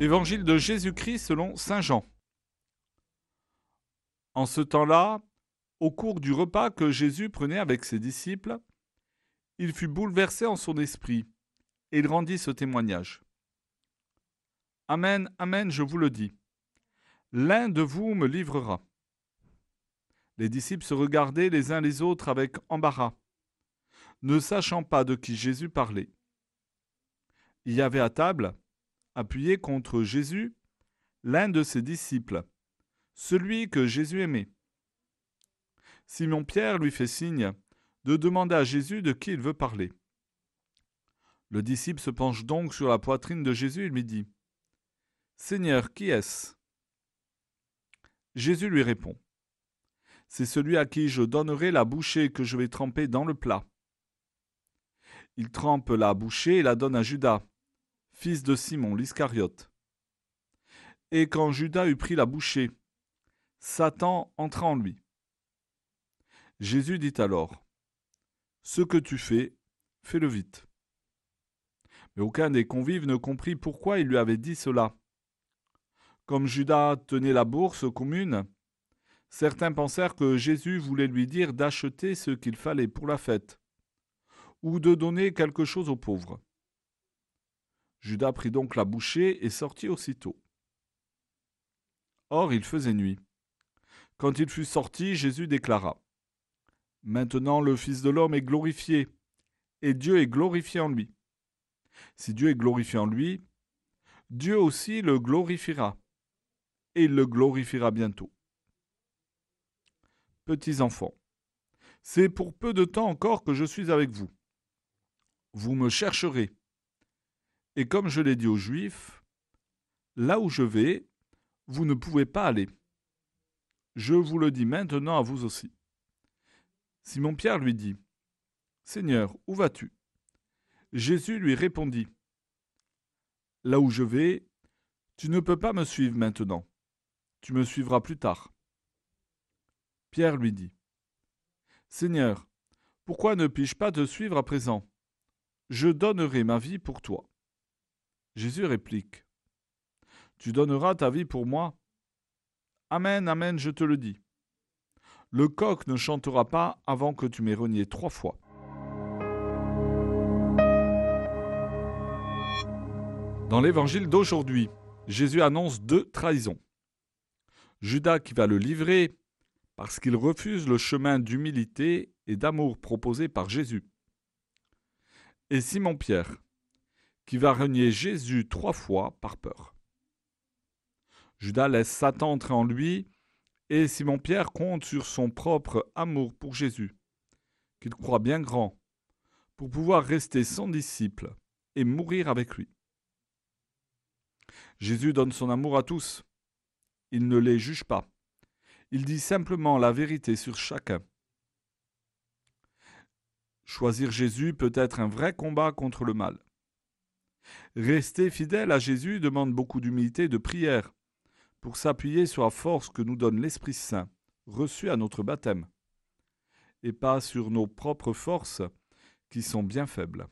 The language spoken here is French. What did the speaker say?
Évangile de Jésus-Christ selon Saint Jean. En ce temps-là, au cours du repas que Jésus prenait avec ses disciples, il fut bouleversé en son esprit, et il rendit ce témoignage. Amen, Amen, je vous le dis. L'un de vous me livrera. Les disciples se regardaient les uns les autres avec embarras, ne sachant pas de qui Jésus parlait. Il y avait à table, appuyé contre Jésus, l'un de ses disciples, celui que Jésus aimait. Simon-Pierre lui fait signe de demander à Jésus de qui il veut parler. Le disciple se penche donc sur la poitrine de Jésus et lui dit Seigneur, qui est-ce? Jésus lui répond C'est celui à qui je donnerai la bouchée que je vais tremper dans le plat. Il trempe la bouchée et la donne à Judas, fils de Simon l'Iscariote. Et quand Judas eut pris la bouchée, Satan entra en lui. Jésus dit alors Ce que tu fais, fais-le vite. Mais aucun des convives ne comprit pourquoi il lui avait dit cela. Comme Judas tenait la bourse commune, certains pensèrent que Jésus voulait lui dire d'acheter ce qu'il fallait pour la fête, ou de donner quelque chose aux pauvres. Judas prit donc la bouchée et sortit aussitôt. Or il faisait nuit. Quand il fut sorti, Jésus déclara Maintenant le Fils de l'homme est glorifié, et Dieu est glorifié en lui. Si Dieu est glorifié en lui, Dieu aussi le glorifiera, et il le glorifiera bientôt. Petits enfants, c'est pour peu de temps encore que je suis avec vous. Vous me chercherez. Et comme je l'ai dit aux Juifs, là où je vais, vous ne pouvez pas aller. Je vous le dis maintenant à vous aussi. Simon-Pierre lui dit, Seigneur, où vas-tu? Jésus lui répondit, Là où je vais, tu ne peux pas me suivre maintenant, tu me suivras plus tard. Pierre lui dit, Seigneur, pourquoi ne puis-je pas te suivre à présent? Je donnerai ma vie pour toi. Jésus réplique, Tu donneras ta vie pour moi Amen, Amen, je te le dis. Le coq ne chantera pas avant que tu m'aies renié trois fois. Dans l'évangile d'aujourd'hui, Jésus annonce deux trahisons. Judas qui va le livrer parce qu'il refuse le chemin d'humilité et d'amour proposé par Jésus. Et Simon-Pierre qui va renier Jésus trois fois par peur. Judas laisse Satan entrer en lui, et Simon-Pierre compte sur son propre amour pour Jésus, qu'il croit bien grand, pour pouvoir rester son disciple et mourir avec lui. Jésus donne son amour à tous. Il ne les juge pas. Il dit simplement la vérité sur chacun. Choisir Jésus peut être un vrai combat contre le mal. Rester fidèle à Jésus demande beaucoup d'humilité et de prière pour s'appuyer sur la force que nous donne l'Esprit Saint, reçu à notre baptême, et pas sur nos propres forces qui sont bien faibles.